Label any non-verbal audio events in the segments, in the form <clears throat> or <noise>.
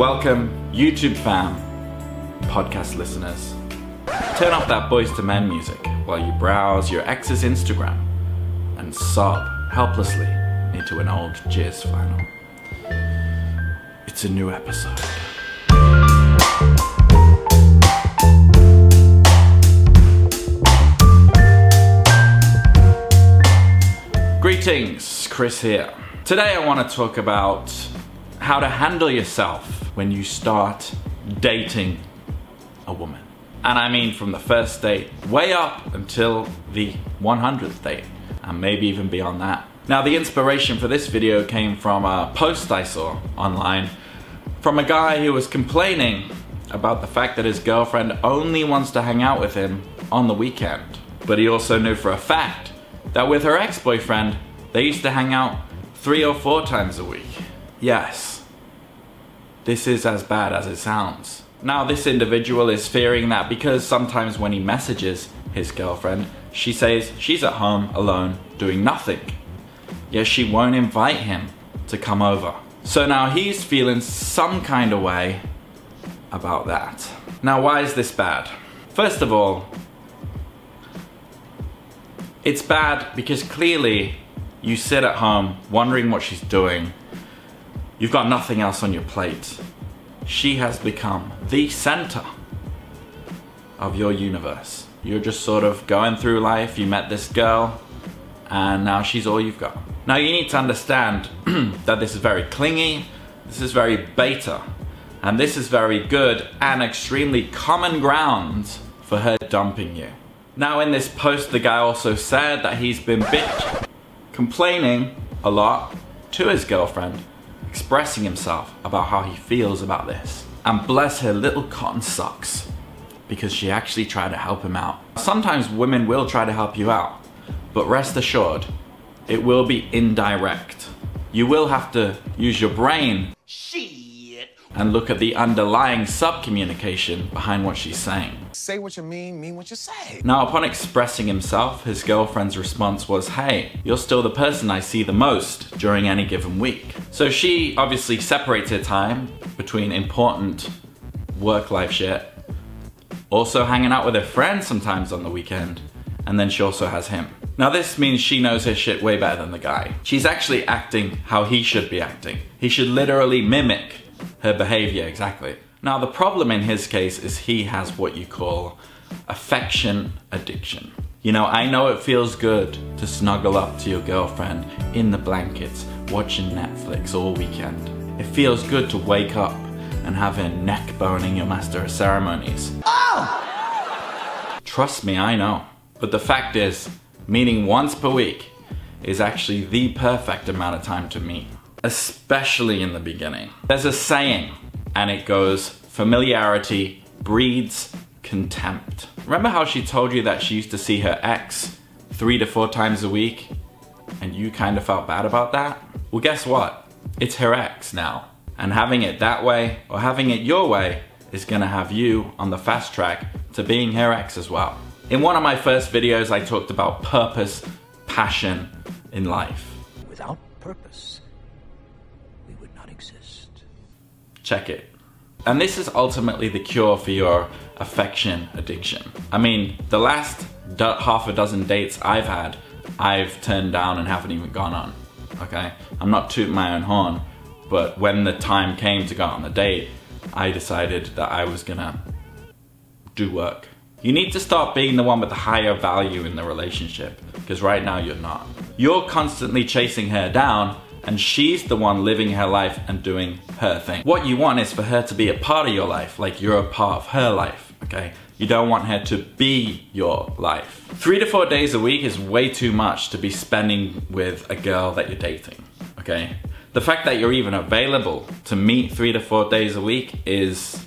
Welcome, YouTube fam, podcast listeners. Turn off that Boyz II Men music while you browse your ex's Instagram and sob helplessly into an old jizz flannel. It's a new episode. Greetings, Chris here. Today I want to talk about how to handle yourself when you start dating a woman. And I mean from the first date way up until the 100th date, and maybe even beyond that. Now, the inspiration for this video came from a post I saw online from a guy who was complaining about the fact that his girlfriend only wants to hang out with him on the weekend. But he also knew for a fact that with her ex-boyfriend, they used to hang out three or four times a week. Yes, this is as bad as it sounds. Now this individual is fearing that because sometimes when he messages his girlfriend, she says she's at home alone doing nothing. Yet she won't invite him to come over. So now he's feeling some kind of way about that. Now why is this bad? First of all, it's bad because clearly you sit at home wondering what she's doing. You've got nothing else on your plate. She has become the center of your universe. You're just sort of going through life, you met this girl, and now she's all you've got. Now you need to understand <clears throat> that this is very clingy, this is very beta, and this is very good and extremely common grounds for her dumping you. Now in this post, the guy also said that he's been bitch complaining a lot to his girlfriend, expressing himself about how he feels about this. And bless her little cotton socks, because she actually tried to help him out. Sometimes women will try to help you out, but rest assured, it will be indirect. You will have to use your brain and look at the underlying sub-communication behind what she's saying. Say what you mean, mean what you say. Now, upon expressing himself, his girlfriend's response was, hey, you're still the person I see the most during any given week. So she obviously separates her time between important work-life shit, also hanging out with her friends sometimes on the weekend, and then she also has him. Now this means she knows her shit way better than the guy. She's actually acting how he should be acting. He should literally mimic her behavior exactly. Now the problem in his case is he has what you call affection addiction. You know, I know it feels good to snuggle up to your girlfriend in the blankets watching Netflix all weekend. It feels good to wake up and have her neck boning your master of ceremonies. Oh! Trust me, I know. But the fact is, meeting once per week is actually the perfect amount of time to meet especially in the beginning. There's a saying, and it goes, familiarity breeds contempt. Remember how she told you that she used to see her ex three to four times a week, and you kind of felt bad about that? Well, guess what? It's her ex now. And having it that way, or having it your way, is gonna have you on the fast track to being her ex as well. In one of my first videos, I talked about purpose, passion in life. Without purpose, Check it. And this is ultimately the cure for your affection addiction. I mean, the last half a dozen dates I've had, I've turned down and haven't even gone on, okay? I'm not tooting my own horn, but when the time came to go on the date, I decided that I was gonna do work. You need to start being the one with the higher value in the relationship, because right now you're not. You're constantly chasing her down and she's the one living her life and doing her thing. What you want is for her to be a part of your life, like you're a part of her life, okay? You don't want her to be your life. Three to four days a week is way too much to be spending with a girl that you're dating, okay? The fact that you're even available to meet three to four days a week is,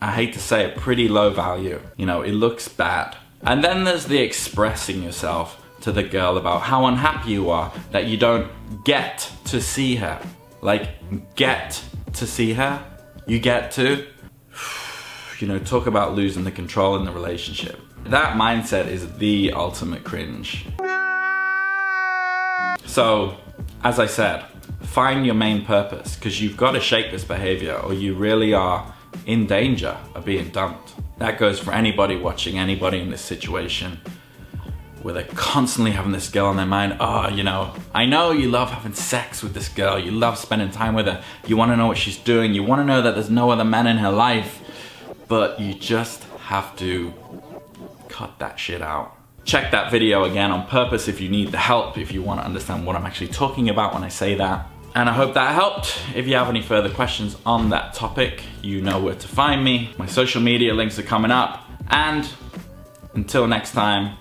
I hate to say it, pretty low value. You know, it looks bad. And then there's the expressing yourself to the girl about how unhappy you are that you don't get to see her. Like, get to see her. You get to. <sighs> You know, talk about losing the control in the relationship. That mindset is the ultimate cringe. So, as I said, find your main purpose because you've got to shake this behavior or you really are in danger of being dumped. That goes for anybody watching, anybody in this situation where they're constantly having this girl in their mind. Oh, you know, I know you love having sex with this girl. You love spending time with her. You want to know what she's doing. You want to know that there's no other man in her life. But you just have to cut that shit out. Check that video again on purpose if you need the help, if you want to understand what I'm actually talking about when I say that. And I hope that helped. If you have any further questions on that topic, you know where to find me. My social media links are coming up. And until next time,